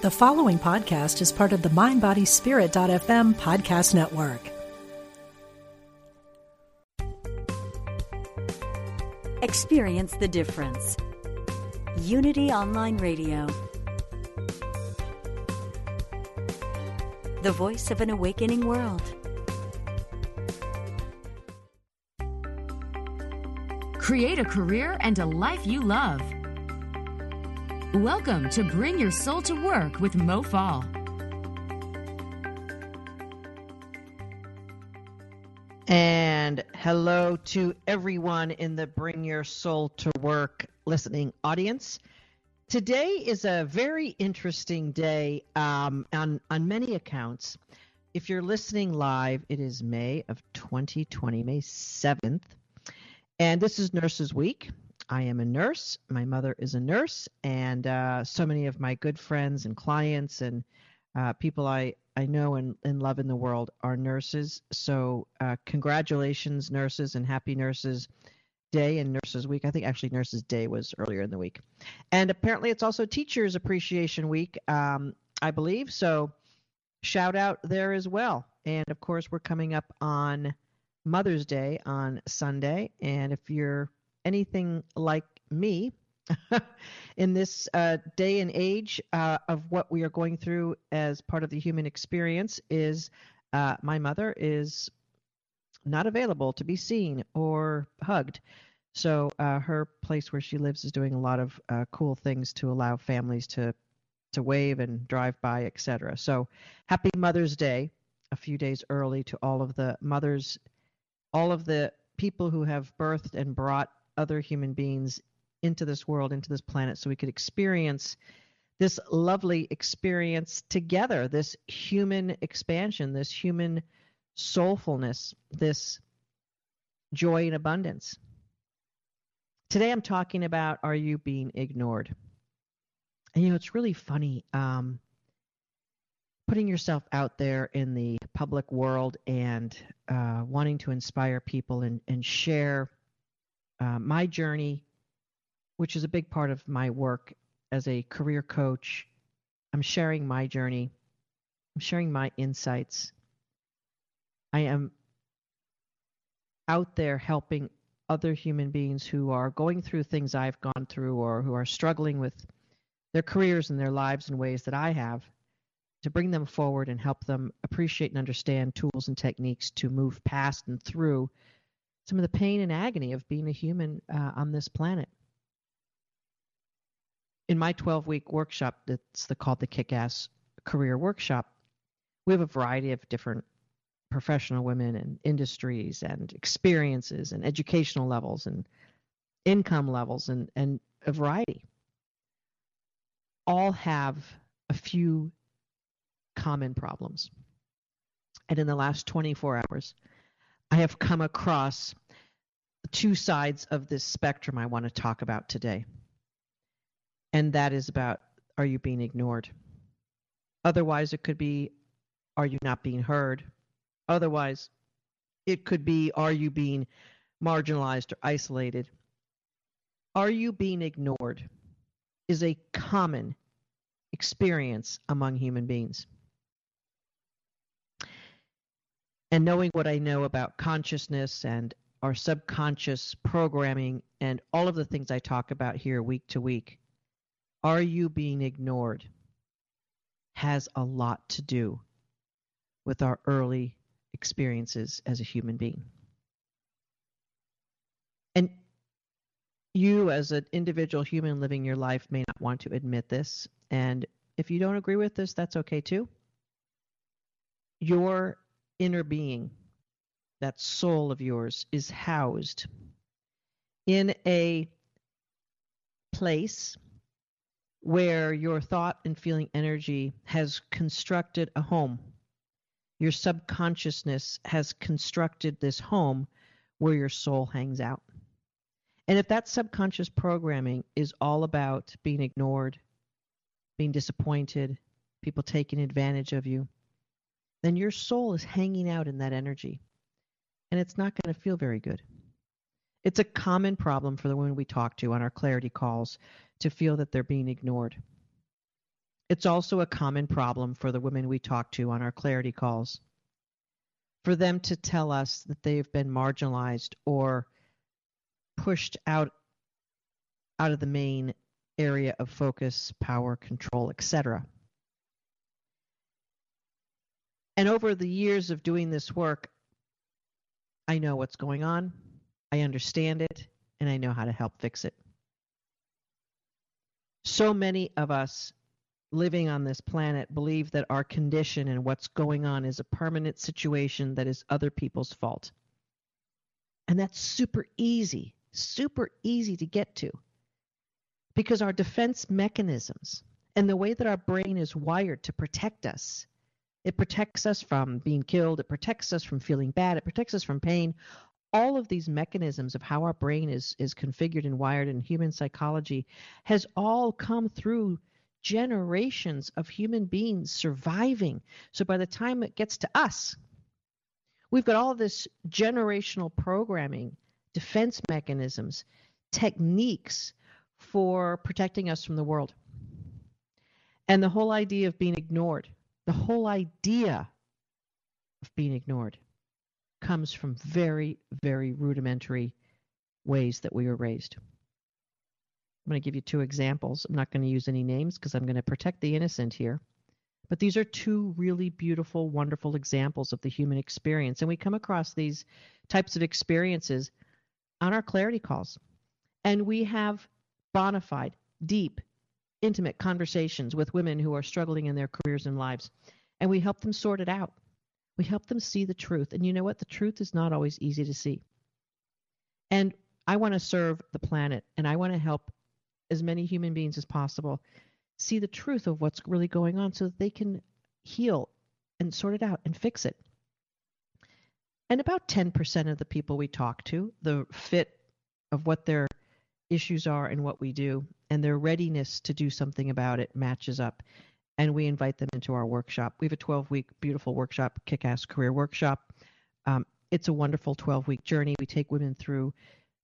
The following podcast is part of the MindBodySpirit.fm podcast network. Experience the difference. Unity Online Radio. The voice of an awakening world. Create a career and a life you love. Welcome to Bring Your Soul to Work with Mo Fall. And hello to everyone in the Bring Your Soul to Work listening audience. Today is a very interesting day um, on, on many accounts. If you're listening live, it is May of 2020, May 7th. And this is Nurses Week. I am a nurse. My mother is a nurse. And uh, so many of my good friends and clients and uh, people I, I know and, and love in the world are nurses. So, uh, congratulations, nurses, and happy Nurses Day and Nurses Week. I think actually Nurses Day was earlier in the week. And apparently, it's also Teachers Appreciation Week, um, I believe. So, shout out there as well. And of course, we're coming up on Mother's Day on Sunday. And if you're anything like me, in this uh, day and age uh, of what we are going through as part of the human experience is uh, my mother is not available to be seen or hugged. So uh, her place where she lives is doing a lot of uh, cool things to allow families to to wave and drive by, etc. So happy Mother's Day, a few days early to all of the mothers, all of the people who have birthed and brought other human beings into this world, into this planet, so we could experience this lovely experience together, this human expansion, this human soulfulness, this joy and abundance. Today I'm talking about are you being ignored? And you know, it's really funny um, putting yourself out there in the public world and uh, wanting to inspire people and, and share uh, my journey which is a big part of my work as a career coach. I'm sharing my journey, I'm sharing my insights. I am out there helping other human beings who are going through things I've gone through or who are struggling with their careers and their lives in ways that I have to bring them forward and help them appreciate and understand tools and techniques to move past and through some of the pain and agony of being a human uh, on this planet. In my 12 week workshop that's the, called the kick ass career workshop we have a variety of different professional women and industries and experiences and educational levels and income levels and, and a variety. All have a few common problems. And in the last 24 hours i have come across two sides of this spectrum i want to talk about today and that is about are you being ignored? Otherwise, it could be are you not being heard? Otherwise, it could be are you being marginalized or isolated? Are you being ignored? Is a common experience among human beings. And knowing what I know about consciousness and our subconscious programming and all of the things I talk about here week to week, are you being ignored? Has a lot to do with our early experiences as a human being. And you, as an individual human living your life, may not want to admit this. And if you don't agree with this, that's okay too. Your inner being, that soul of yours, is housed in a place where your thought and feeling energy has constructed a home. Your subconsciousness has constructed this home where your soul hangs out. And if that subconscious programming is all about being ignored, being disappointed, people taking advantage of you, then your soul is hanging out in that energy. And it's not going to feel very good. It's a common problem for the women we talk to on our clarity calls to feel that they're being ignored. It's also a common problem for the women we talk to on our clarity calls. For them to tell us that they've been marginalized or pushed out out of the main area of focus, power, control, etc. And over the years of doing this work, I know what's going on, I understand it, and I know how to help fix it. So many of us living on this planet believe that our condition and what's going on is a permanent situation that is other people's fault. And that's super easy, super easy to get to because our defense mechanisms and the way that our brain is wired to protect us it protects us from being killed it protects us from feeling bad it protects us from pain all of these mechanisms of how our brain is is configured and wired in human psychology has all come through generations of human beings surviving. So by the time it gets to us, we've got all this generational programming, defense mechanisms, techniques for protecting us from the world. And the whole idea of being ignored, the whole idea of being ignored comes from very, very rudimentary ways that we were raised. I'm going to give you two examples. I'm not going to use any names because I'm going to protect the innocent here. But these are two really beautiful, wonderful examples of the human experience. And we come across these types of experiences on our clarity calls. And we have bona fide, deep, intimate conversations with women who are struggling in their careers and lives. And we help them sort it out. We help them see the truth. And you know what? The truth is not always easy to see. And I want to serve the planet and I want to help as many human beings as possible see the truth of what's really going on so that they can heal and sort it out and fix it. And about 10% of the people we talk to, the fit of what their issues are and what we do, and their readiness to do something about it matches up. And we invite them into our workshop. We have a 12 week beautiful workshop, Kick Ass Career Workshop. Um, it's a wonderful 12 week journey. We take women through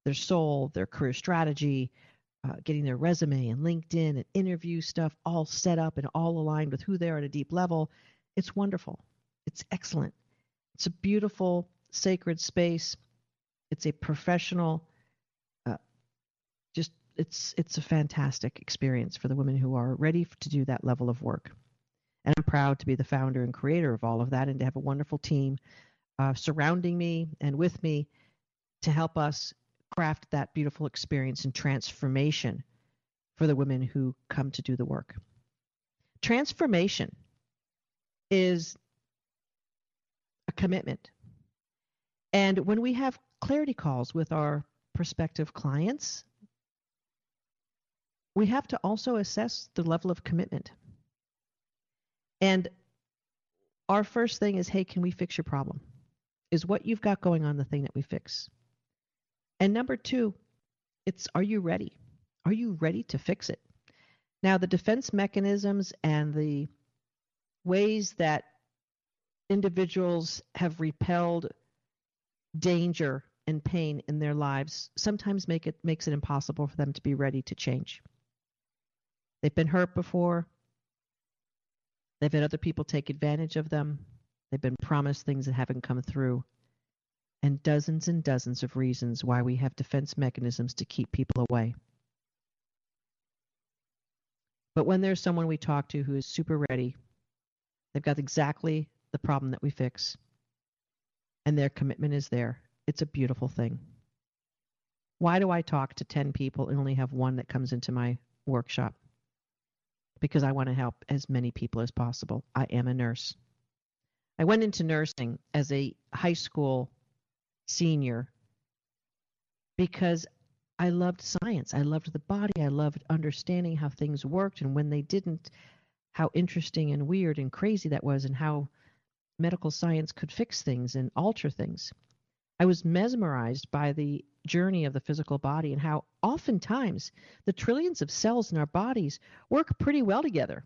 their soul, their career strategy, uh, getting their resume and LinkedIn and interview stuff all set up and all aligned with who they are at a deep level. It's wonderful. It's excellent. It's a beautiful, sacred space. It's a professional, it's it's a fantastic experience for the women who are ready to do that level of work. And I'm proud to be the founder and creator of all of that, and to have a wonderful team uh, surrounding me and with me to help us craft that beautiful experience and transformation for the women who come to do the work. Transformation is a commitment. And when we have clarity calls with our prospective clients, we have to also assess the level of commitment. And our first thing is hey, can we fix your problem? Is what you've got going on the thing that we fix? And number two, it's are you ready? Are you ready to fix it? Now, the defense mechanisms and the ways that individuals have repelled danger and pain in their lives sometimes make it makes it impossible for them to be ready to change. They've been hurt before. They've had other people take advantage of them. They've been promised things that haven't come through and dozens and dozens of reasons why we have defense mechanisms to keep people away. But when there's someone we talk to who is super ready, they've got exactly the problem that we fix, and their commitment is there, it's a beautiful thing. Why do I talk to 10 people and only have one that comes into my workshop? Because I want to help as many people as possible. I am a nurse. I went into nursing as a high school senior because I loved science. I loved the body. I loved understanding how things worked and when they didn't, how interesting and weird and crazy that was, and how medical science could fix things and alter things. I was mesmerized by the journey of the physical body and how oftentimes the trillions of cells in our bodies work pretty well together.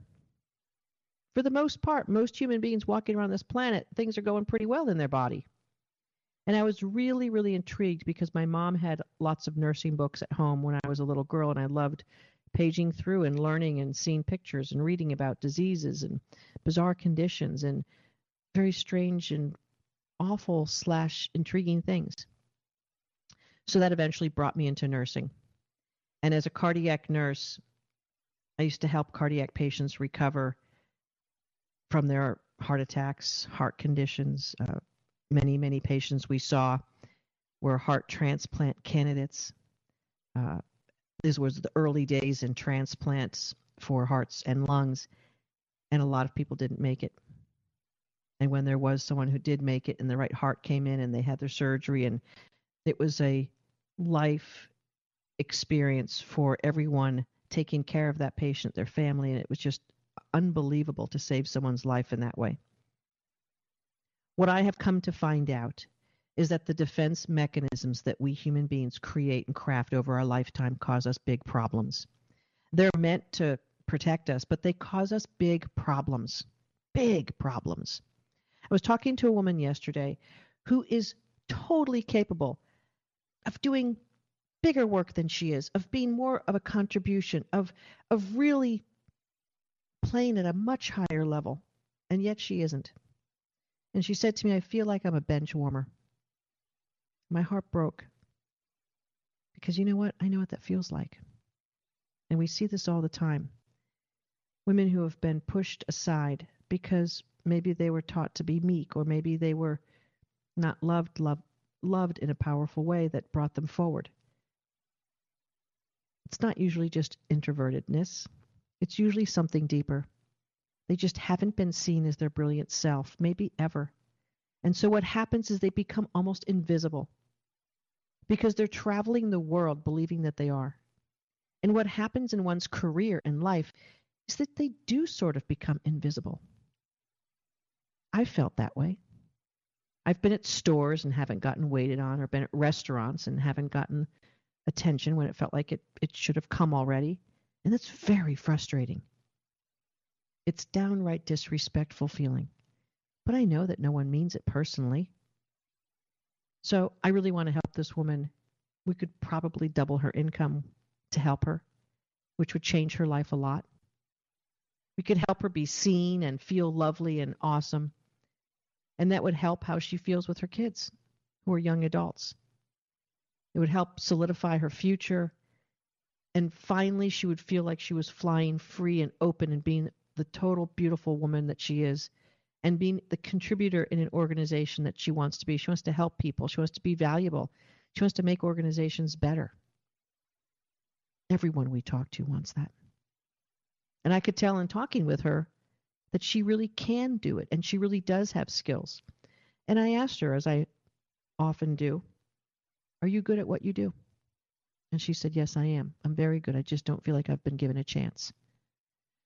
For the most part, most human beings walking around this planet, things are going pretty well in their body. And I was really, really intrigued because my mom had lots of nursing books at home when I was a little girl, and I loved paging through and learning and seeing pictures and reading about diseases and bizarre conditions and very strange and awful slash intriguing things. So that eventually brought me into nursing. And as a cardiac nurse, I used to help cardiac patients recover from their heart attacks, heart conditions. Uh, many, many patients we saw were heart transplant candidates. Uh, this was the early days in transplants for hearts and lungs, and a lot of people didn't make it. And when there was someone who did make it and the right heart came in and they had their surgery, and it was a life experience for everyone taking care of that patient, their family, and it was just unbelievable to save someone's life in that way. What I have come to find out is that the defense mechanisms that we human beings create and craft over our lifetime cause us big problems. They're meant to protect us, but they cause us big problems. Big problems. I was talking to a woman yesterday who is totally capable of doing bigger work than she is, of being more of a contribution, of of really playing at a much higher level, and yet she isn't. And she said to me, I feel like I'm a bench warmer. My heart broke. Because you know what? I know what that feels like. And we see this all the time. Women who have been pushed aside because maybe they were taught to be meek or maybe they were not loved loved loved in a powerful way that brought them forward. It's not usually just introvertedness. It's usually something deeper. They just haven't been seen as their brilliant self, maybe ever. And so what happens is they become almost invisible because they're traveling the world believing that they are. And what happens in one's career and life is that they do sort of become invisible. I felt that way. I've been at stores and haven't gotten waited on, or been at restaurants and haven't gotten attention when it felt like it, it should have come already. And that's very frustrating. It's downright disrespectful feeling. But I know that no one means it personally. So I really want to help this woman. We could probably double her income to help her, which would change her life a lot. We could help her be seen and feel lovely and awesome. And that would help how she feels with her kids, who are young adults. It would help solidify her future. And finally, she would feel like she was flying free and open and being the total beautiful woman that she is and being the contributor in an organization that she wants to be. She wants to help people, she wants to be valuable, she wants to make organizations better. Everyone we talk to wants that. And I could tell in talking with her that she really can do it and she really does have skills. And I asked her, as I often do, Are you good at what you do? And she said, Yes, I am. I'm very good. I just don't feel like I've been given a chance.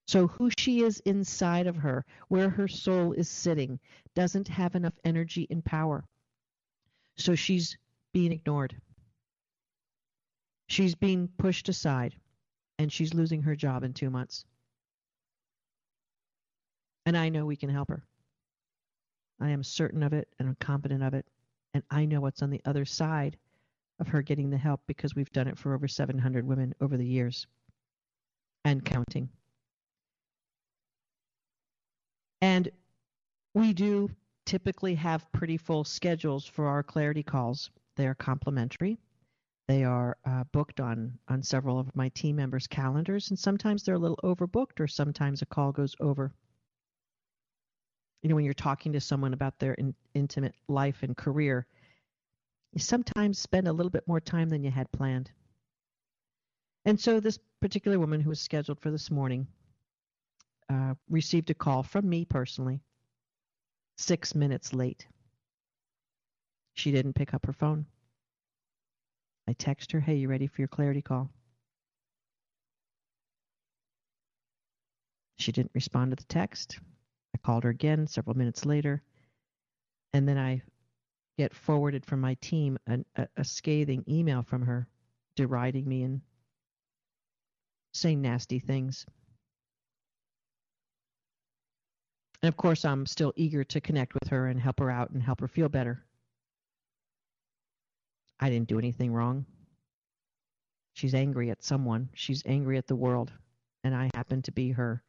So, who she is inside of her, where her soul is sitting, doesn't have enough energy and power. So, she's being ignored. She's being pushed aside, and she's losing her job in two months. And I know we can help her. I am certain of it, and I'm confident of it. And I know what's on the other side of her getting the help because we've done it for over 700 women over the years and counting. And we do typically have pretty full schedules for our clarity calls. They are complimentary. They are uh, booked on on several of my team members' calendars, and sometimes they're a little overbooked, or sometimes a call goes over. You know, when you're talking to someone about their in, intimate life and career, you sometimes spend a little bit more time than you had planned. And so, this particular woman who was scheduled for this morning uh, received a call from me personally six minutes late. She didn't pick up her phone. I text her, hey, you ready for your clarity call? She didn't respond to the text. Called her again several minutes later. And then I get forwarded from my team an, a, a scathing email from her deriding me and saying nasty things. And of course, I'm still eager to connect with her and help her out and help her feel better. I didn't do anything wrong. She's angry at someone. She's angry at the world. And I happen to be her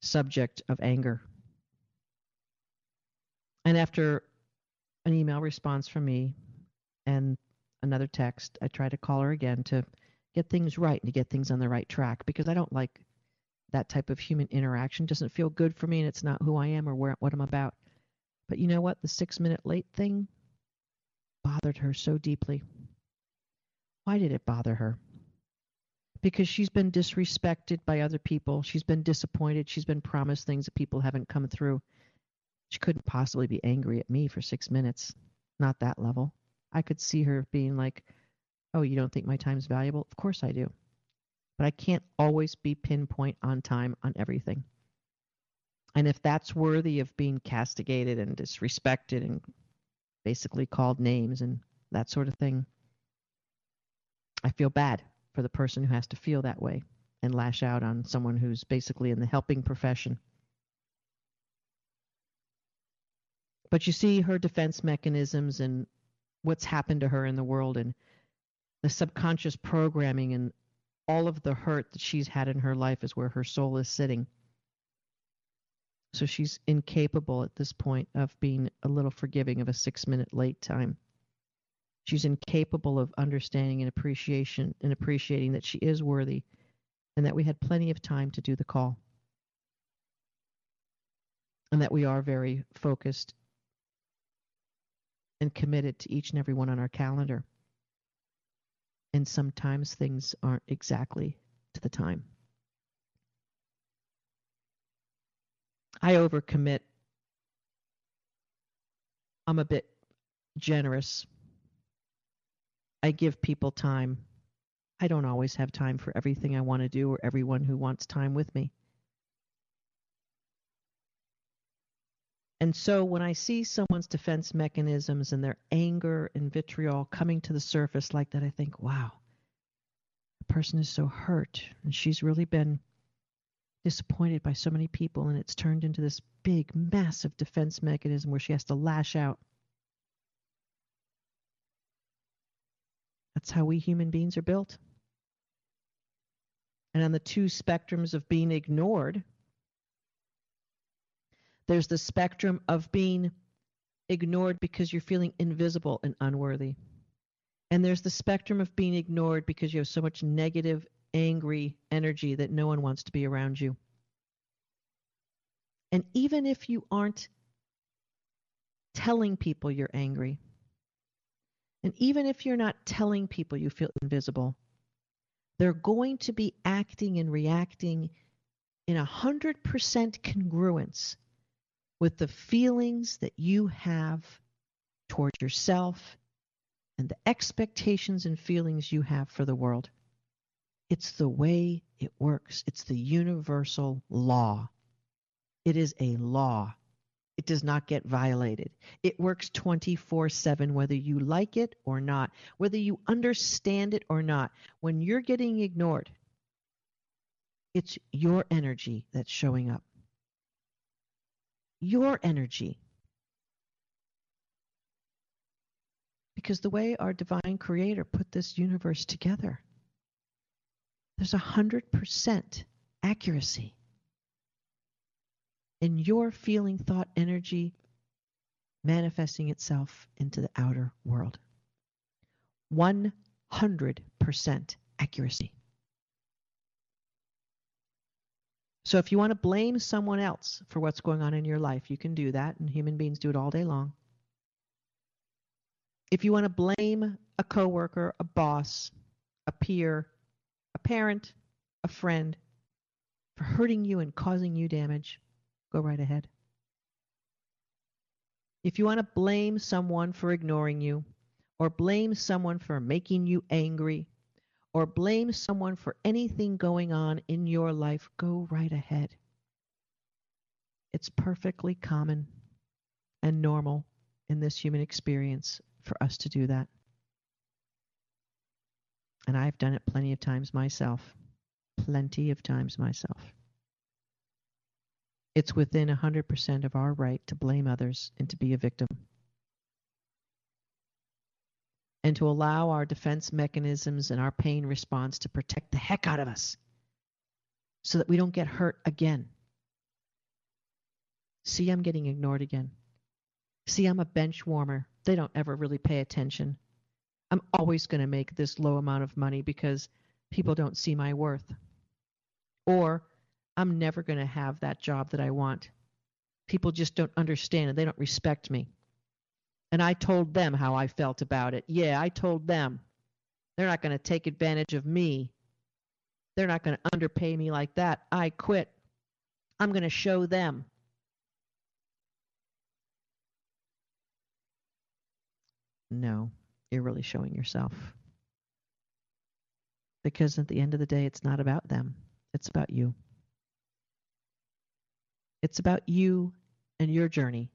subject of anger. And after an email response from me and another text, I try to call her again to get things right and to get things on the right track because I don't like that type of human interaction. It doesn't feel good for me and it's not who I am or where, what I'm about. But you know what? The six minute late thing bothered her so deeply. Why did it bother her? Because she's been disrespected by other people. She's been disappointed. She's been promised things that people haven't come through. She couldn't possibly be angry at me for six minutes. Not that level. I could see her being like, Oh, you don't think my time's valuable? Of course I do. But I can't always be pinpoint on time on everything. And if that's worthy of being castigated and disrespected and basically called names and that sort of thing, I feel bad for the person who has to feel that way and lash out on someone who's basically in the helping profession. But you see her defense mechanisms and what's happened to her in the world and the subconscious programming and all of the hurt that she's had in her life is where her soul is sitting. So she's incapable at this point of being a little forgiving of a six minute late time. She's incapable of understanding and appreciation and appreciating that she is worthy and that we had plenty of time to do the call. And that we are very focused and committed to each and every one on our calendar. And sometimes things aren't exactly to the time. I overcommit. I'm a bit generous. I give people time. I don't always have time for everything I want to do or everyone who wants time with me. And so when I see someone's defense mechanisms and their anger and vitriol coming to the surface like that, I think, wow, the person is so hurt and she's really been disappointed by so many people and it's turned into this big, massive defense mechanism where she has to lash out. That's how we human beings are built. And on the two spectrums of being ignored, there's the spectrum of being ignored because you're feeling invisible and unworthy. And there's the spectrum of being ignored because you have so much negative, angry energy that no one wants to be around you. And even if you aren't telling people you're angry, and even if you're not telling people you feel invisible, they're going to be acting and reacting in a 100% congruence with the feelings that you have toward yourself and the expectations and feelings you have for the world. It's the way it works, it's the universal law. It is a law. It does not get violated. It works 24 7, whether you like it or not, whether you understand it or not. When you're getting ignored, it's your energy that's showing up your energy. Because the way our divine creator put this universe together, there's a hundred percent accuracy in your feeling thought energy manifesting itself into the outer world. 100% accuracy. So if you want to blame someone else for what's going on in your life, you can do that, and human beings do it all day long. If you want to blame a coworker, a boss, a peer, a parent, a friend for hurting you and causing you damage, go right ahead. If you want to blame someone for ignoring you, or blame someone for making you angry, or blame someone for anything going on in your life, go right ahead. It's perfectly common and normal in this human experience for us to do that. And I've done it plenty of times myself. Plenty of times myself. It's within 100% of our right to blame others and to be a victim. And to allow our defense mechanisms and our pain response to protect the heck out of us so that we don't get hurt again. See, I'm getting ignored again. See, I'm a bench warmer. They don't ever really pay attention. I'm always going to make this low amount of money because people don't see my worth. Or I'm never going to have that job that I want. People just don't understand and they don't respect me. And I told them how I felt about it. Yeah, I told them. They're not going to take advantage of me. They're not going to underpay me like that. I quit. I'm going to show them. No, you're really showing yourself. Because at the end of the day, it's not about them, it's about you. It's about you and your journey.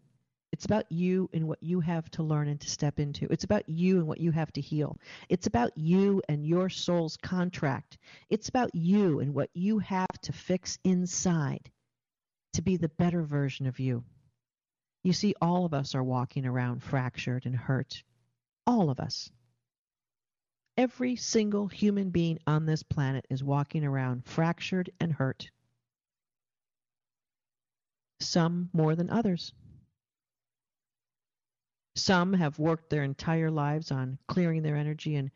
It's about you and what you have to learn and to step into. It's about you and what you have to heal. It's about you and your soul's contract. It's about you and what you have to fix inside to be the better version of you. You see, all of us are walking around fractured and hurt. All of us. Every single human being on this planet is walking around fractured and hurt. Some more than others. Some have worked their entire lives on clearing their energy and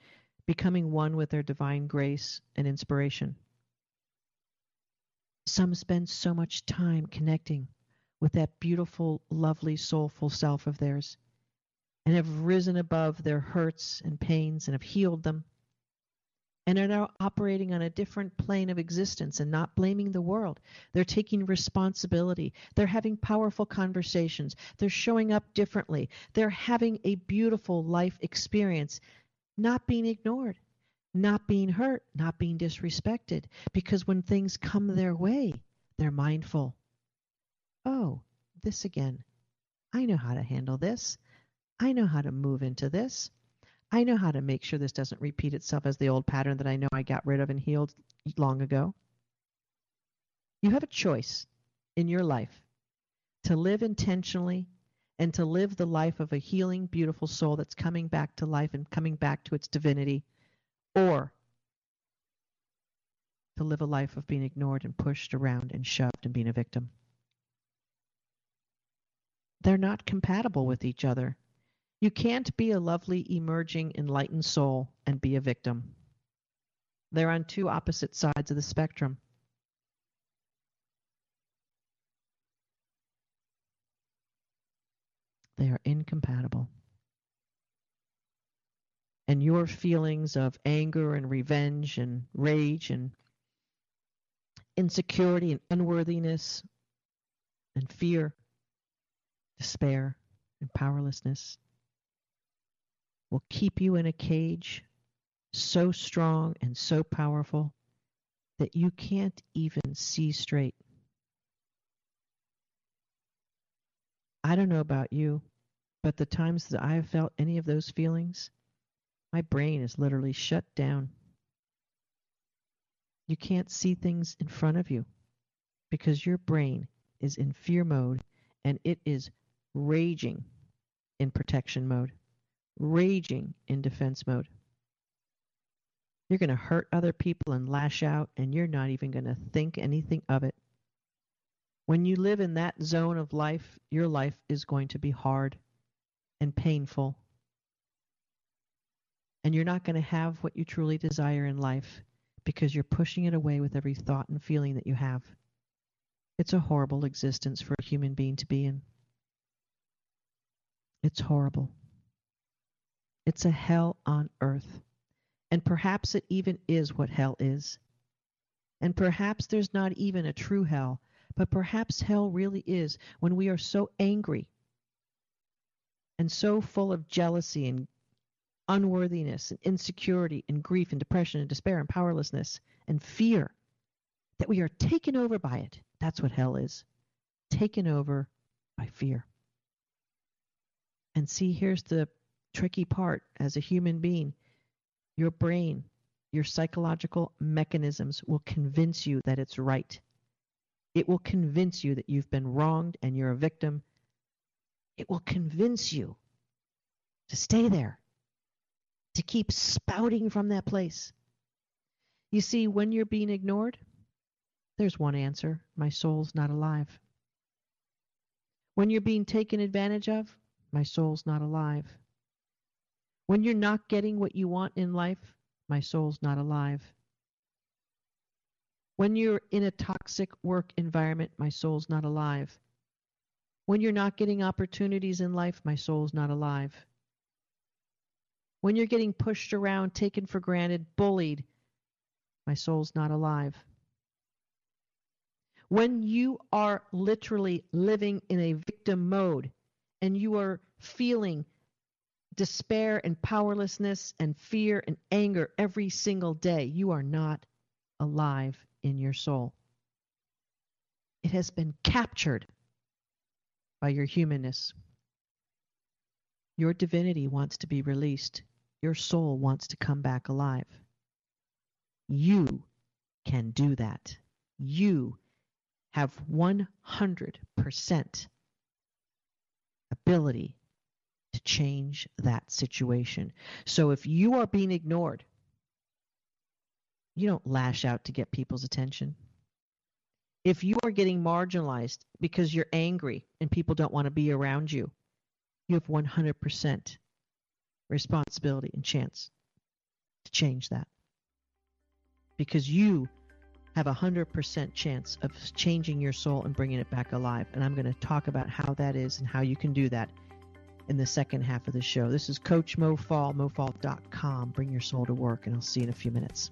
becoming one with their divine grace and inspiration. Some spend so much time connecting with that beautiful, lovely, soulful self of theirs and have risen above their hurts and pains and have healed them and are now operating on a different plane of existence and not blaming the world. They're taking responsibility. They're having powerful conversations. They're showing up differently. They're having a beautiful life experience, not being ignored, not being hurt, not being disrespected. Because when things come their way, they're mindful. Oh, this again. I know how to handle this. I know how to move into this. I know how to make sure this doesn't repeat itself as the old pattern that I know I got rid of and healed long ago. You have a choice in your life to live intentionally and to live the life of a healing, beautiful soul that's coming back to life and coming back to its divinity, or to live a life of being ignored and pushed around and shoved and being a victim. They're not compatible with each other. You can't be a lovely, emerging, enlightened soul and be a victim. They're on two opposite sides of the spectrum. They are incompatible. And your feelings of anger and revenge and rage and insecurity and unworthiness and fear, despair and powerlessness will keep you in a cage so strong and so powerful that you can't even see straight. I don't know about you, but the times that I have felt any of those feelings, my brain is literally shut down. You can't see things in front of you because your brain is in fear mode and it is raging in protection mode raging in defense mode. You're going to hurt other people and lash out, and you're not even going to think anything of it. When you live in that zone of life, your life is going to be hard and painful. And you're not going to have what you truly desire in life because you're pushing it away with every thought and feeling that you have. It's a horrible existence for a human being to be in. It's horrible. It's a hell on earth. And perhaps it even is what hell is. And perhaps there's not even a true hell, but perhaps hell really is when we are so angry and so full of jealousy and unworthiness and insecurity and grief and depression and despair and powerlessness and fear that we are taken over by it. That's what hell is taken over by fear. And see, here's the tricky part as a human being. Your brain, your psychological mechanisms will convince you that it's right. It will convince you that you've been wronged and you're a victim. It will convince you to stay there, to keep spouting from that place? You see, when you're being ignored, there's one answer my soul's not alive. When you're being taken advantage of, my soul's not alive. When you're not getting what you want in life, my soul's not alive. When you're in a toxic work environment, my soul's not alive. When you're not getting opportunities in life, my soul's not alive. When you're getting pushed around, taken for granted, bullied, my soul's not alive. When you are literally living in a victim mode and you are feeling despair and powerlessness and fear and anger every single day, you are not alive in your soul. It has been captured by your humanness. Your divinity wants to be released. Your soul wants to come back alive. You can do that. You have 100% ability change that situation. So if you are being ignored, you don't lash out to get people's attention. If you are getting marginalized because you're angry and people don't want to be around you, you have 100% responsibility and chance to change that. Because you have a 100% chance of changing your soul and bringing it back alive. And I'm going to talk about how that is and how you can do that in the second half of the show. This is Coach Mo Fall, mofall.com. Bring your soul to work, and I'll see you in a few minutes.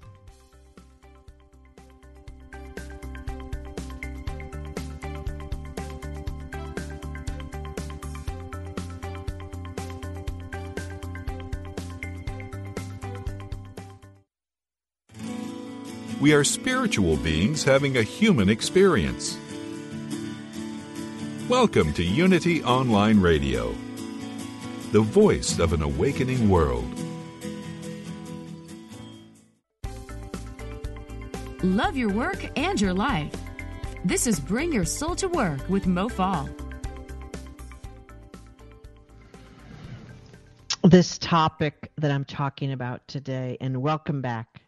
We are spiritual beings having a human experience. Welcome to Unity Online Radio, the voice of an awakening world. Love your work and your life. This is Bring Your Soul to Work with Mo Fall. This topic that I'm talking about today, and welcome back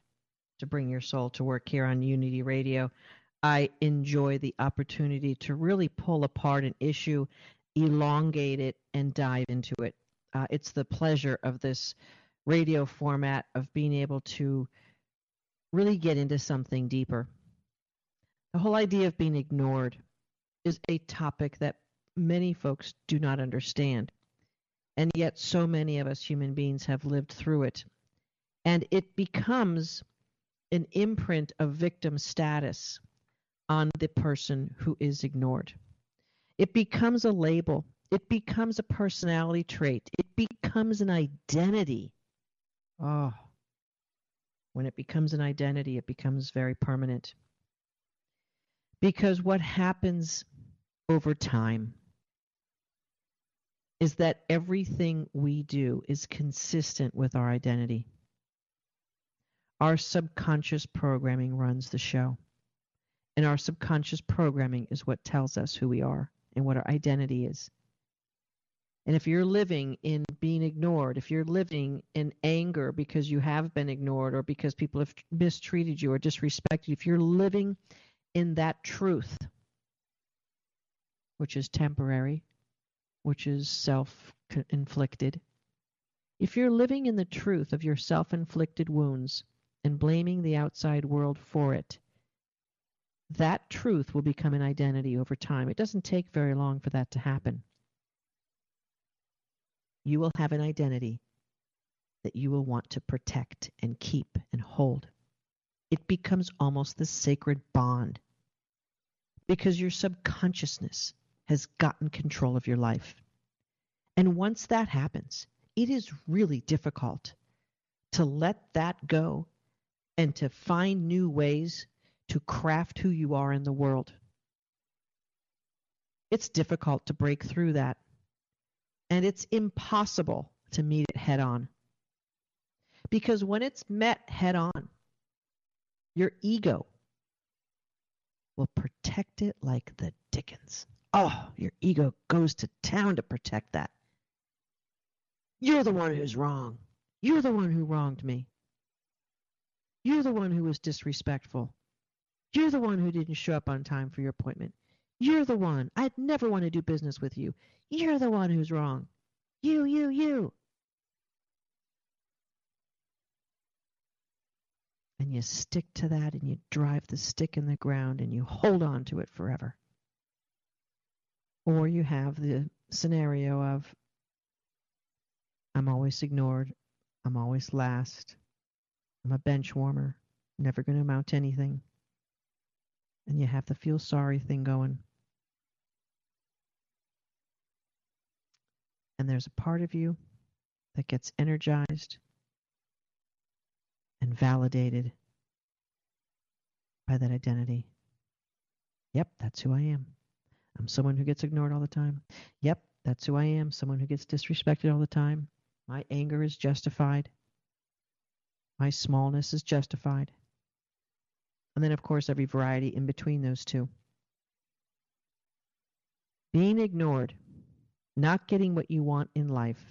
to Bring Your Soul to Work here on Unity Radio. I enjoy the opportunity to really pull apart an issue, elongate it, and dive into it. Uh, it's the pleasure of this radio format of being able to really get into something deeper. The whole idea of being ignored is a topic that many folks do not understand. And yet, so many of us human beings have lived through it. And it becomes an imprint of victim status on the person who is ignored. It becomes a label, it becomes a personality trait, it becomes an identity. Oh, when it becomes an identity, it becomes very permanent. Because what happens over time is that everything we do is consistent with our identity. Our subconscious programming runs the show. And our subconscious programming is what tells us who we are and what our identity is. And if you're living in being ignored, if you're living in anger because you have been ignored or because people have mistreated you or disrespected you, if you're living in that truth, which is temporary, which is self inflicted, if you're living in the truth of your self inflicted wounds and blaming the outside world for it, that truth will become an identity over time. It doesn't take very long for that to happen. You will have an identity that you will want to protect and keep and hold. It becomes almost the sacred bond because your subconsciousness has gotten control of your life. And once that happens, it is really difficult to let that go and to find new ways to craft who you are in the world. It's difficult to break through that, and it's impossible to meet it head on. Because when it's met head on, your ego will protect it like the dickens. Oh, your ego goes to town to protect that. You're the one who's wrong. You're the one who wronged me. You're the one who was disrespectful. You're the one who didn't show up on time for your appointment. You're the one. I'd never want to do business with you. You're the one who's wrong. You, you, you. And you stick to that and you drive the stick in the ground and you hold on to it forever. Or you have the scenario of I'm always ignored, I'm always last, I'm a bench warmer, never going to amount to anything. And you have the feel sorry thing going. And there's a part of you that gets energized and validated by that identity. Yep, that's who I am. I'm someone who gets ignored all the time. Yep, that's who I am. Someone who gets disrespected all the time. My anger is justified. My smallness is justified. And then, of course, every variety in between those two. Being ignored, not getting what you want in life,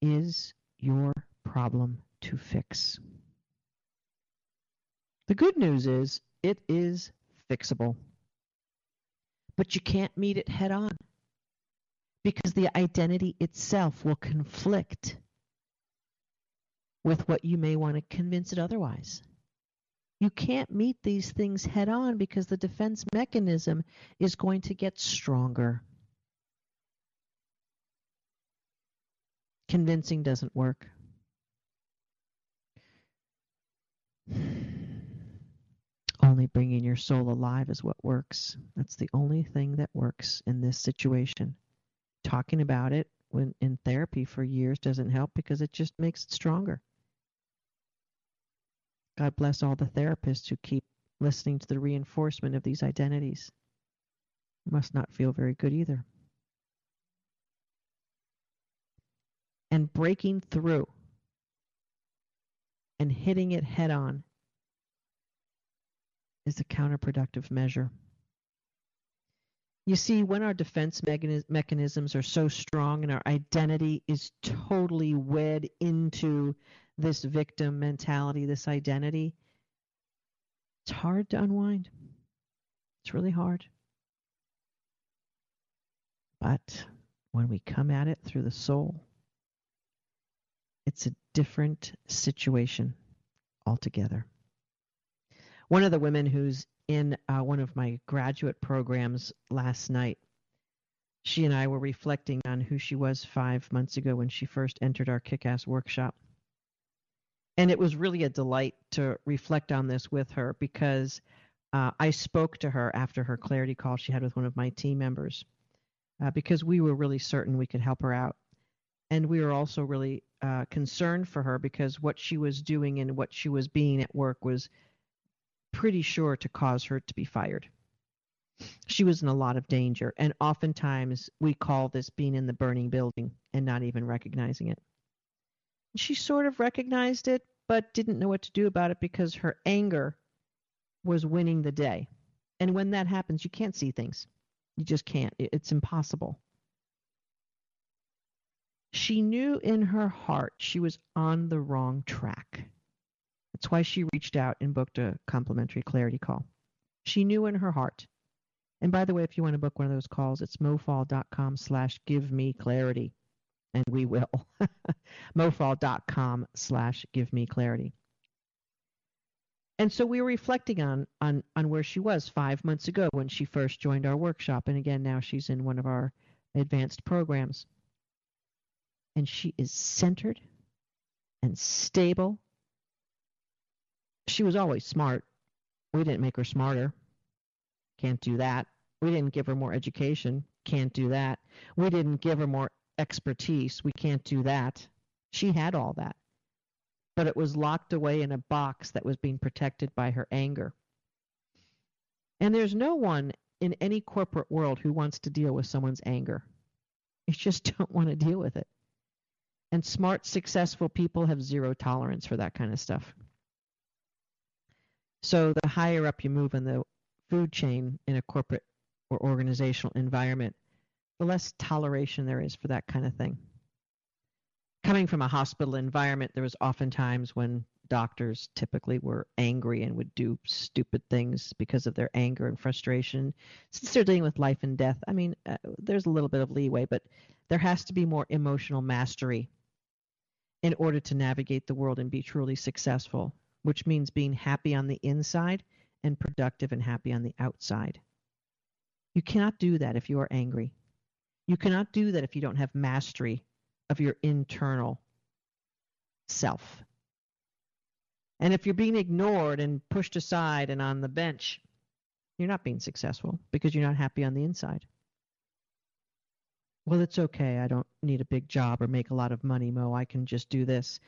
is your problem to fix. The good news is it is fixable. But you can't meet it head on because the identity itself will conflict with what you may want to convince it otherwise. You can't meet these things head on because the defense mechanism is going to get stronger. Convincing doesn't work. Only bringing your soul alive is what works. That's the only thing that works in this situation. Talking about it when in therapy for years doesn't help because it just makes it stronger. God bless all the therapists who keep listening to the reinforcement of these identities. Must not feel very good either. And breaking through and hitting it head on is a counterproductive measure. You see, when our defense mechanisms are so strong and our identity is totally wed into this victim mentality, this identity, it's hard to unwind. It's really hard. But when we come at it through the soul, it's a different situation altogether. One of the women who's in uh, one of my graduate programs last night, she and I were reflecting on who she was five months ago when she first entered our kick ass workshop. And it was really a delight to reflect on this with her because uh, I spoke to her after her clarity call she had with one of my team members uh, because we were really certain we could help her out. And we were also really uh, concerned for her because what she was doing and what she was being at work was pretty sure to cause her to be fired. She was in a lot of danger, and oftentimes we call this being in the burning building and not even recognizing it. She sort of recognized it, but didn't know what to do about it because her anger was winning the day. And when that happens, you can't see things. You just can't. It's impossible. She knew in her heart she was on the wrong track. That's why she reached out and booked a complimentary clarity call. She knew in her heart. And by the way, if you want to book one of those calls, it's mofall.com slash give me clarity. And we will. mofall.com slash give me clarity. And so we were reflecting on, on, on where she was five months ago when she first joined our workshop. And again, now she's in one of our advanced programs. And she is centered and stable she was always smart. We didn't make her smarter. Can't do that. We didn't give her more education. Can't do that. We didn't give her more expertise. We can't do that. She had all that. But it was locked away in a box that was being protected by her anger. And there's no one in any corporate world who wants to deal with someone's anger. You just don't want to deal with it. And smart, successful people have zero tolerance for that kind of stuff. So the higher up you move in the food chain in a corporate or organizational environment, the less toleration there is for that kind of thing. coming from a hospital environment, there was oftentimes when doctors typically were angry and would do stupid things because of their anger and frustration. Since they're dealing with life and death, I mean, uh, there's a little bit of leeway, but there has to be more emotional mastery in order to navigate the world and be truly successful, which means being happy on the inside and productive and happy on the outside. You cannot do that if you are angry. You cannot do that if you don't have mastery of your internal self. And if you're being ignored and pushed aside and on the bench, you're not being successful because you're not happy on the inside. Well, it's okay. I don't need a big job or make a lot of money, Mo. I can just do this.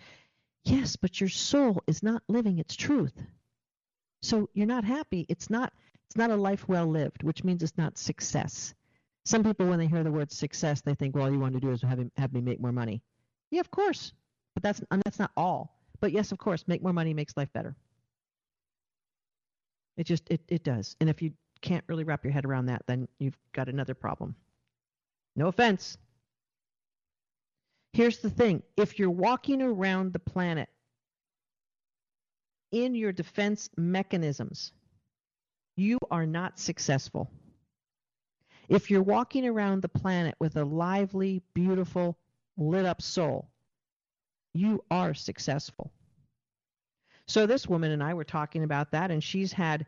Yes, but your soul is not living its truth. So you're not happy. It's not it's not a life well lived, which means it's not success. Some people when they hear the word success, they think, well, all you want to do is have, have me make more money. Yeah, of course. But that's and that's not all. But yes, of course, make more money makes life better. It just it, it does. And if you can't really wrap your head around that, then you've got another problem. No offense. Here's the thing if you're walking around the planet in your defense mechanisms, you are not successful. If you're walking around the planet with a lively, beautiful, lit up soul, you are successful. So this woman and I were talking about that, and she's had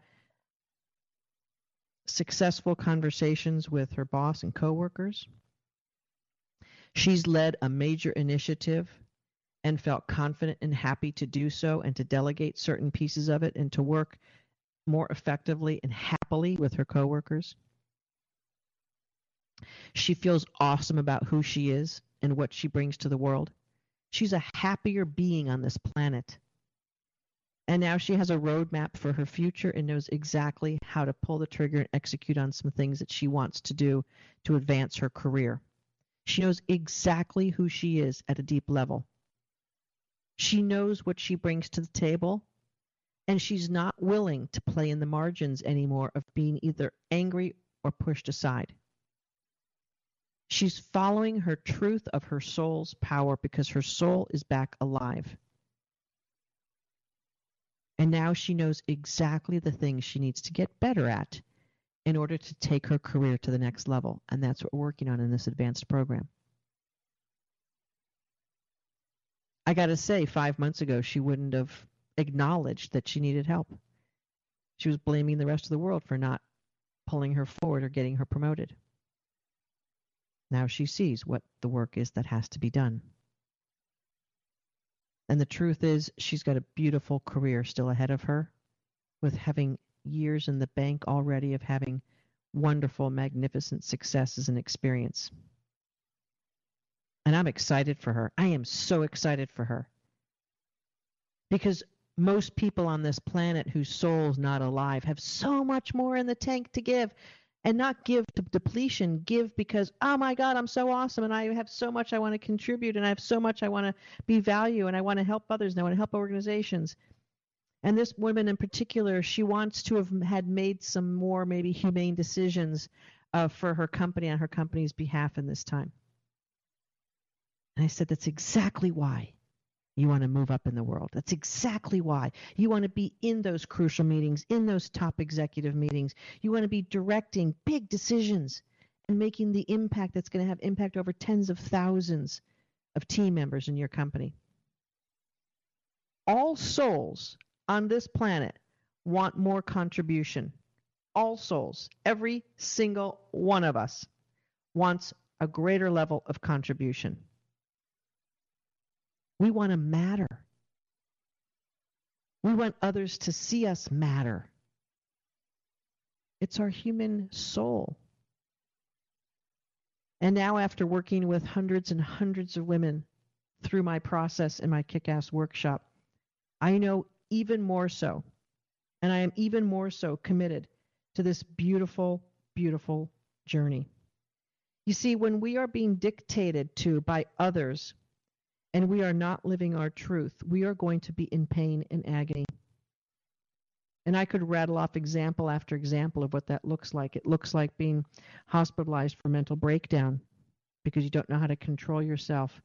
successful conversations with her boss and coworkers. She's led a major initiative and felt confident and happy to do so and to delegate certain pieces of it and to work more effectively and happily with her coworkers. She feels awesome about who she is and what she brings to the world. She's a happier being on this planet. And now she has a roadmap for her future and knows exactly how to pull the trigger and execute on some things that she wants to do to advance her career. She knows exactly who she is at a deep level. She knows what she brings to the table, and she's not willing to play in the margins anymore of being either angry or pushed aside. She's following her truth of her soul's power because her soul is back alive. And now she knows exactly the things she needs to get better at in order to take her career to the next level. And that's what we're working on in this advanced program. I got to say, five months ago, she wouldn't have acknowledged that she needed help. She was blaming the rest of the world for not pulling her forward or getting her promoted. Now she sees what the work is that has to be done. And the truth is, she's got a beautiful career still ahead of her, with having years in the bank already of having wonderful, magnificent successes and experience. And I'm excited for her. I am so excited for her. Because most people on this planet whose soul's not alive have so much more in the tank to give and not give to depletion. Give because oh my god i'm so awesome and i have so much i want to contribute and i have so much i want to be value and i want to help others and i want to help organizations. And this woman in particular she wants to have had made some more maybe humane decisions uh, for her company on her company's behalf in this time. And i said that's exactly why you want to move up in the world. That's exactly why. You want to be in those crucial meetings, in those top executive meetings. You want to be directing big decisions and making the impact that's going to have impact over tens of thousands of team members in your company. All souls on this planet want more contribution. All souls, every single one of us wants a greater level of contribution. We want to matter. We want others to see us matter. It's our human soul. And now, after working with hundreds and hundreds of women through my process in my kick ass workshop, I know even more so, and I am even more so committed to this beautiful, beautiful journey. You see, when we are being dictated to by others and we are not living our truth, we are going to be in pain and agony. And I could rattle off example after example of what that looks like. It looks like being hospitalized for mental breakdown because you don't know how to control yourself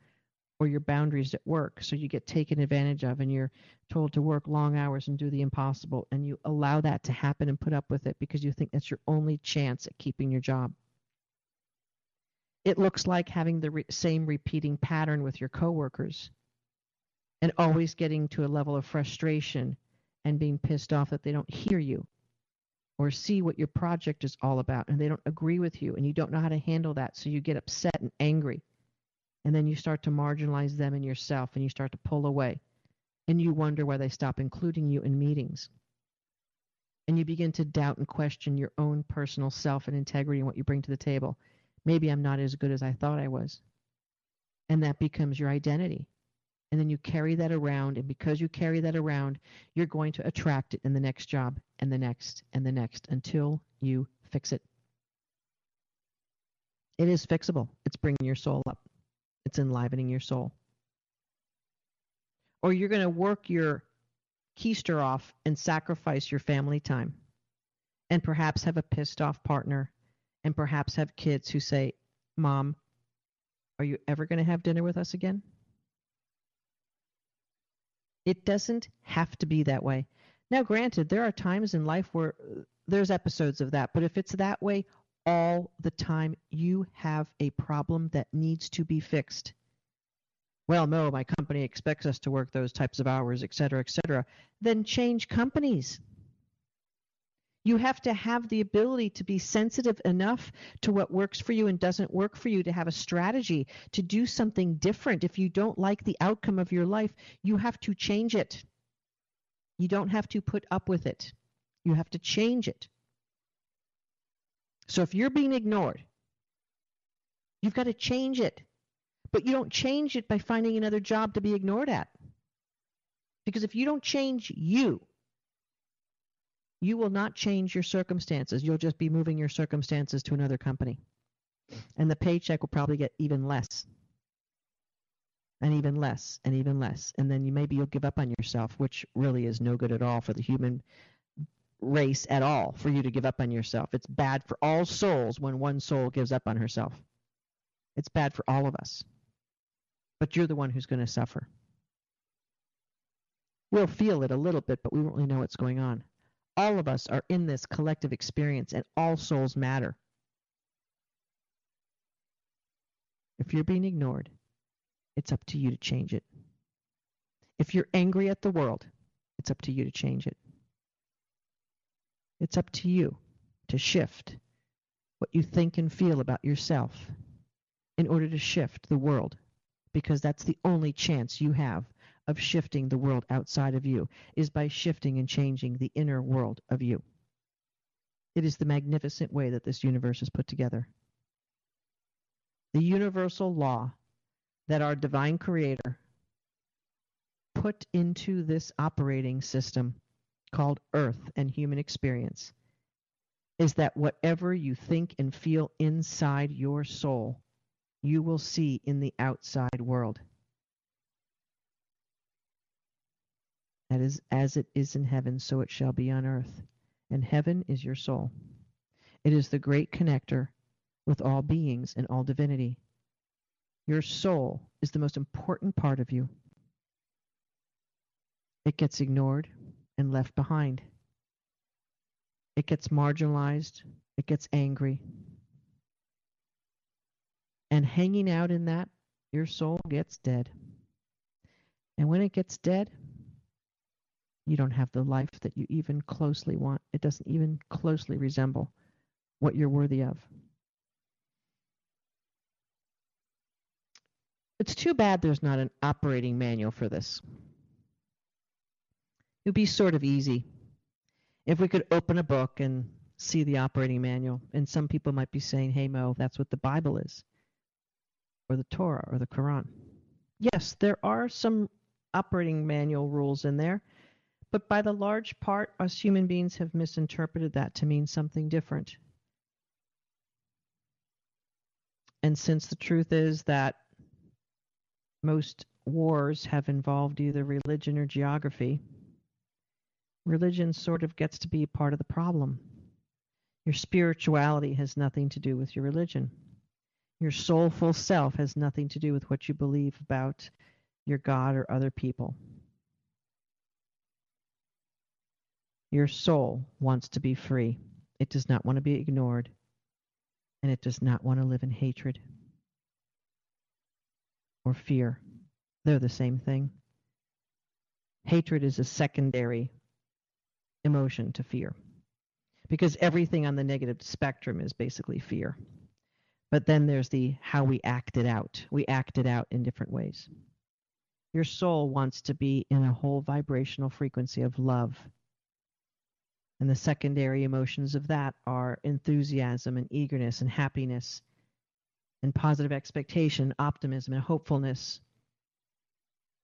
or your boundaries at work. So you get taken advantage of and you're told to work long hours and do the impossible. And you allow that to happen and put up with it because you think that's your only chance at keeping your job. It looks like having the re- same repeating pattern with your coworkers and always getting to a level of frustration and being pissed off that they don't hear you or see what your project is all about and they don't agree with you and you don't know how to handle that. So you get upset and angry and then you start to marginalize them and yourself and you start to pull away. And you wonder why they stop including you in meetings. And you begin to doubt and question your own personal self and integrity and what you bring to the table. Maybe I'm not as good as I thought I was. And that becomes your identity. And then you carry that around. And because you carry that around, you're going to attract it in the next job and the next and the next until you fix it. It is fixable. It's bringing your soul up. It's enlivening your soul. Or you're going to work your keister off and sacrifice your family time and perhaps have a pissed off partner and perhaps have kids who say, Mom, are you ever going to have dinner with us again? It doesn't have to be that way. Now, granted, there are times in life where uh, there's episodes of that, but if it's that way all the time, you have a problem that needs to be fixed. Well, no, my company expects us to work those types of hours, et cetera, et cetera. Then change companies. You have to have the ability to be sensitive enough to what works for you and doesn't work for you, to have a strategy, to do something different. If you don't like the outcome of your life, you have to change it. You don't have to put up with it, you have to change it. So if you're being ignored, you've got to change it. But you don't change it by finding another job to be ignored at. Because if you don't change you, you will not change your circumstances. You'll just be moving your circumstances to another company. And the paycheck will probably get even less. And even less and even less. And then you maybe you'll give up on yourself, which really is no good at all for the human race at all for you to give up on yourself. It's bad for all souls when one soul gives up on herself. It's bad for all of us. But you're the one who's going to suffer. We'll feel it a little bit, but we won't really know what's going on. All of us are in this collective experience, and all souls matter. If you're being ignored, it's up to you to change it. If you're angry at the world, it's up to you to change it. It's up to you to shift what you think and feel about yourself in order to shift the world because that's the only chance you have of shifting the world outside of you is by shifting and changing the inner world of you. It is the magnificent way that this universe is put together. The universal law that our divine creator put into this operating system called Earth and human experience is that whatever you think and feel inside your soul, you will see in the outside world. That is as it is in heaven, so it shall be on earth. And heaven is your soul. It is the great connector with all beings and all divinity. Your soul is the most important part of you. It gets ignored, and left behind. It gets marginalized, it gets angry. And hanging out in that, your soul gets dead. And when it gets dead, you don't have the life that you even closely want. It doesn't even closely resemble what you're worthy of. It's too bad there's not an operating manual for this. It would be sort of easy if we could open a book and see the operating manual. And some people might be saying, hey, Mo, that's what the Bible is, or the Torah, or the Quran. Yes, there are some operating manual rules in there, but by the large part, us human beings have misinterpreted that to mean something different. And since the truth is that most wars have involved either religion or geography, religion sort of gets to be part of the problem. Your spirituality has nothing to do with your religion. Your soulful self has nothing to do with what you believe about your God or other people. Your soul wants to be free. It does not want to be ignored. And it does not want to live in hatred or fear. They're the same thing. Hatred is a secondary emotion to fear because everything on the negative spectrum is basically fear. But then there's the how we act it out. We act it out in different ways. Your soul wants to be in a whole vibrational frequency of love. And the secondary emotions of that are enthusiasm and eagerness and happiness and positive expectation, optimism and hopefulness,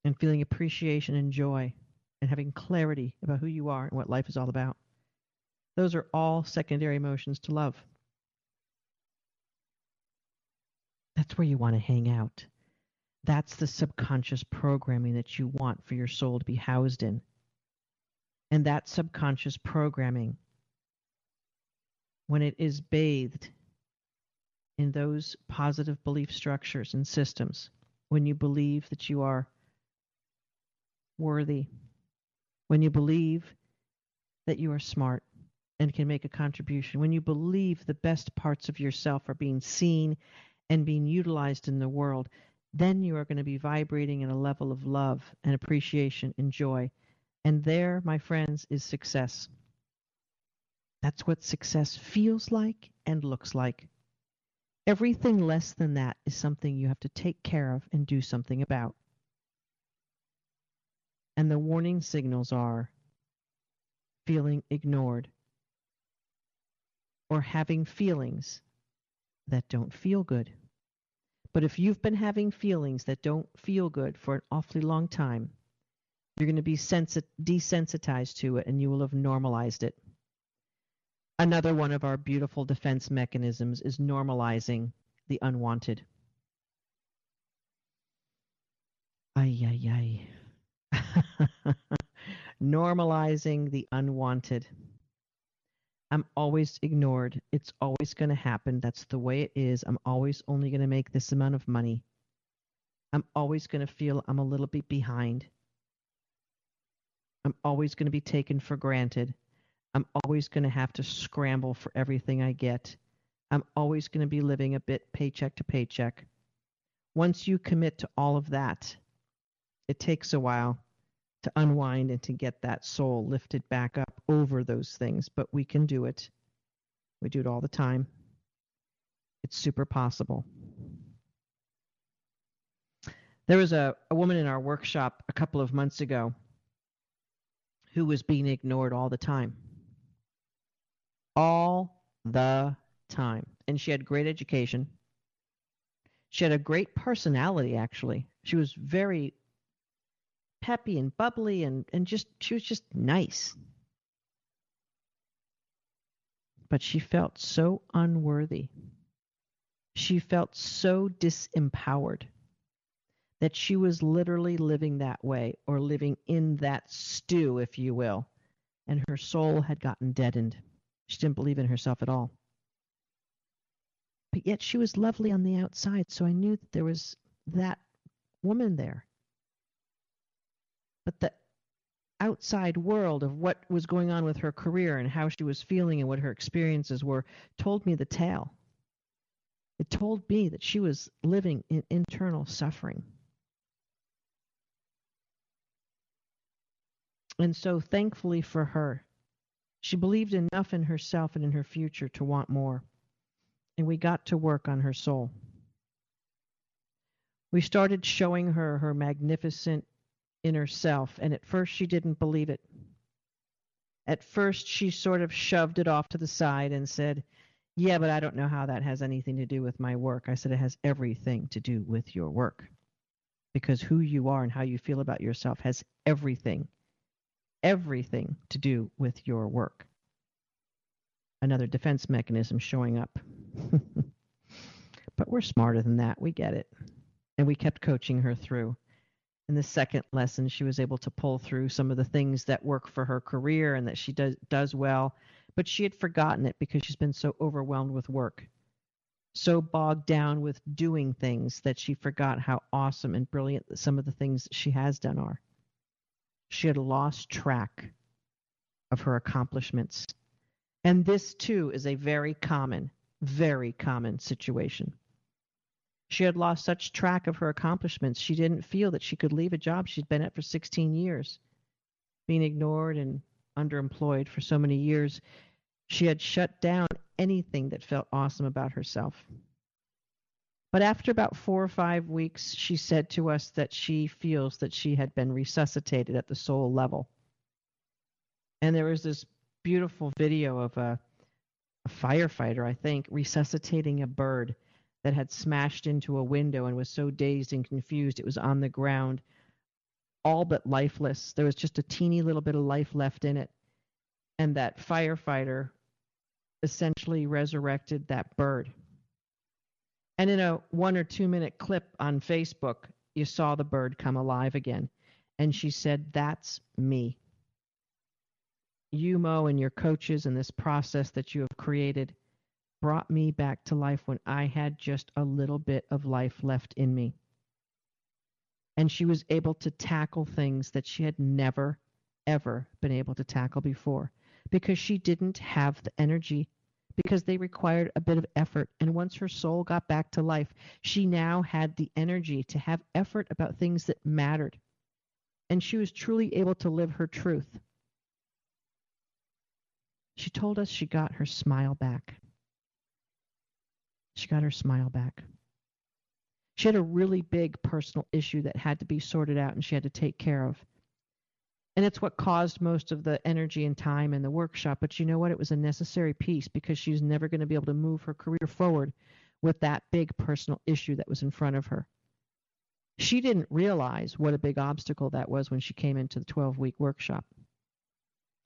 and feeling appreciation and joy and having clarity about who you are and what life is all about. Those are all secondary emotions to love. That's where you want to hang out. That's the subconscious programming that you want for your soul to be housed in. And that subconscious programming, when it is bathed in those positive belief structures and systems, when you believe that you are worthy, when you believe that you are smart and can make a contribution, when you believe the best parts of yourself are being seen and being utilized in the world, then you are going to be vibrating at a level of love and appreciation and joy. And there, my friends, is success. That's what success feels like and looks like. Everything less than that is something you have to take care of and do something about. And the warning signals are feeling ignored or having feelings that don't feel good. But if you've been having feelings that don't feel good for an awfully long time, you're going to be sensi- desensitized to it and you will have normalized it. Another one of our beautiful defense mechanisms is normalizing the unwanted. Ay, ay, ay. normalizing the unwanted. I'm always ignored. It's always going to happen. That's the way it is. I'm always only going to make this amount of money. I'm always going to feel I'm a little bit behind. I'm always going to be taken for granted. I'm always going to have to scramble for everything I get. I'm always going to be living a bit paycheck to paycheck. Once you commit to all of that, it takes a while to unwind and to get that soul lifted back up over those things, but we can do it. We do it all the time. It's super possible. There was a, a woman in our workshop a couple of months ago who was being ignored all the time. All the time. And she had great education. She had a great personality, actually. She was very peppy and bubbly and, and just she was just nice. But she felt so unworthy. She felt so disempowered that she was literally living that way or living in that stew, if you will. And her soul had gotten deadened. She didn't believe in herself at all. But yet she was lovely on the outside, so I knew that there was that woman there but the outside world of what was going on with her career and how she was feeling and what her experiences were told me the tale. It told me that she was living in internal suffering. And so, thankfully for her, she believed enough in herself and in her future to want more. And we got to work on her soul. We started showing her her magnificent inner self, and at first she didn't believe it. At first, she sort of shoved it off to the side and said, Yeah, but I don't know how that has anything to do with my work. I said, It has everything to do with your work. Because who you are and how you feel about yourself has everything, everything to do with your work. Another defense mechanism showing up. but we're smarter than that. We get it. And we kept coaching her through in the second lesson she was able to pull through some of the things that work for her career and that she does does well but she had forgotten it because she's been so overwhelmed with work so bogged down with doing things that she forgot how awesome and brilliant some of the things she has done are. She had lost track of her accomplishments. And this, too, is a very common, very common situation. She had lost such track of her accomplishments, she didn't feel that she could leave a job she'd been at for 16 years. Being ignored and underemployed for so many years, she had shut down anything that felt awesome about herself. But after about four or five weeks, she said to us that she feels that she had been resuscitated at the soul level. And there was this beautiful video of a, a firefighter, I think, resuscitating a bird that had smashed into a window and was so dazed and confused it was on the ground, all but lifeless. There was just a teeny little bit of life left in it. And that firefighter essentially resurrected that bird. And in a one or two minute clip on Facebook, you saw the bird come alive again. And she said, That's me. You, Mo, and your coaches and this process that you have created brought me back to life when I had just a little bit of life left in me. And she was able to tackle things that she had never, ever been able to tackle before because she didn't have the energy because they required a bit of effort. And once her soul got back to life, she now had the energy to have effort about things that mattered. And she was truly able to live her truth. She told us she got her smile back. She got her smile back. She had a really big personal issue that had to be sorted out and she had to take care of. And it's what caused most of the energy and time in the workshop. But you know what? It was a necessary piece because she's never going to be able to move her career forward with that big personal issue that was in front of her. She didn't realize what a big obstacle that was when she came into the 12 week workshop.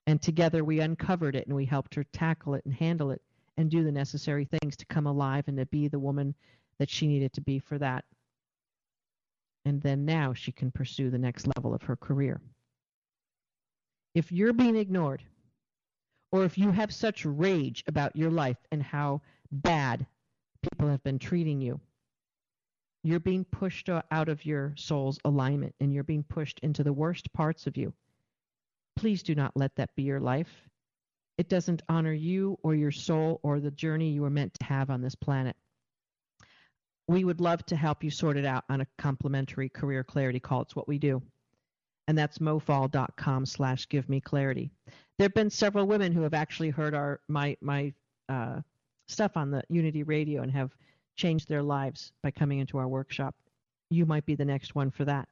And together we uncovered it and we helped her tackle it and handle it and do the necessary things to come alive and to be the woman that she needed to be for that. And then now she can pursue the next level of her career if you're being ignored, or if you have such rage about your life and how bad people have been treating you, you're being pushed out of your soul's alignment and you're being pushed into the worst parts of you. Please do not let that be your life. It doesn't honor you or your soul or the journey you were meant to have on this planet. We would love to help you sort it out on a complimentary career clarity call. It's what we do and that's mofall.com slash give me clarity. There have been several women who have actually heard our my my uh, stuff on the Unity Radio and have changed their lives by coming into our workshop. You might be the next one for that.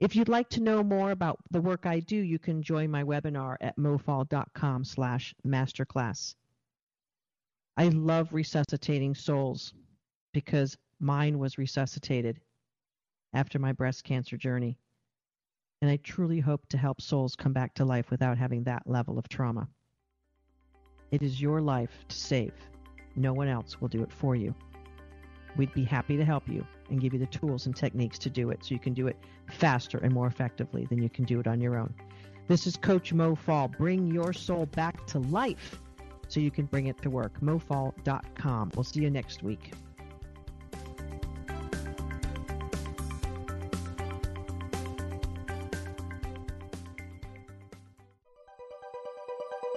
If you'd like to know more about the work I do, you can join my webinar at mofall.com slash masterclass. I love resuscitating souls because mine was resuscitated after my breast cancer journey and I truly hope to help souls come back to life without having that level of trauma. It is your life to save. No one else will do it for you. We'd be happy to help you and give you the tools and techniques to do it so you can do it faster and more effectively than you can do it on your own. This is Coach Mo Fall. Bring your soul back to life so you can bring it to work. MoFall.com. We'll see you next week.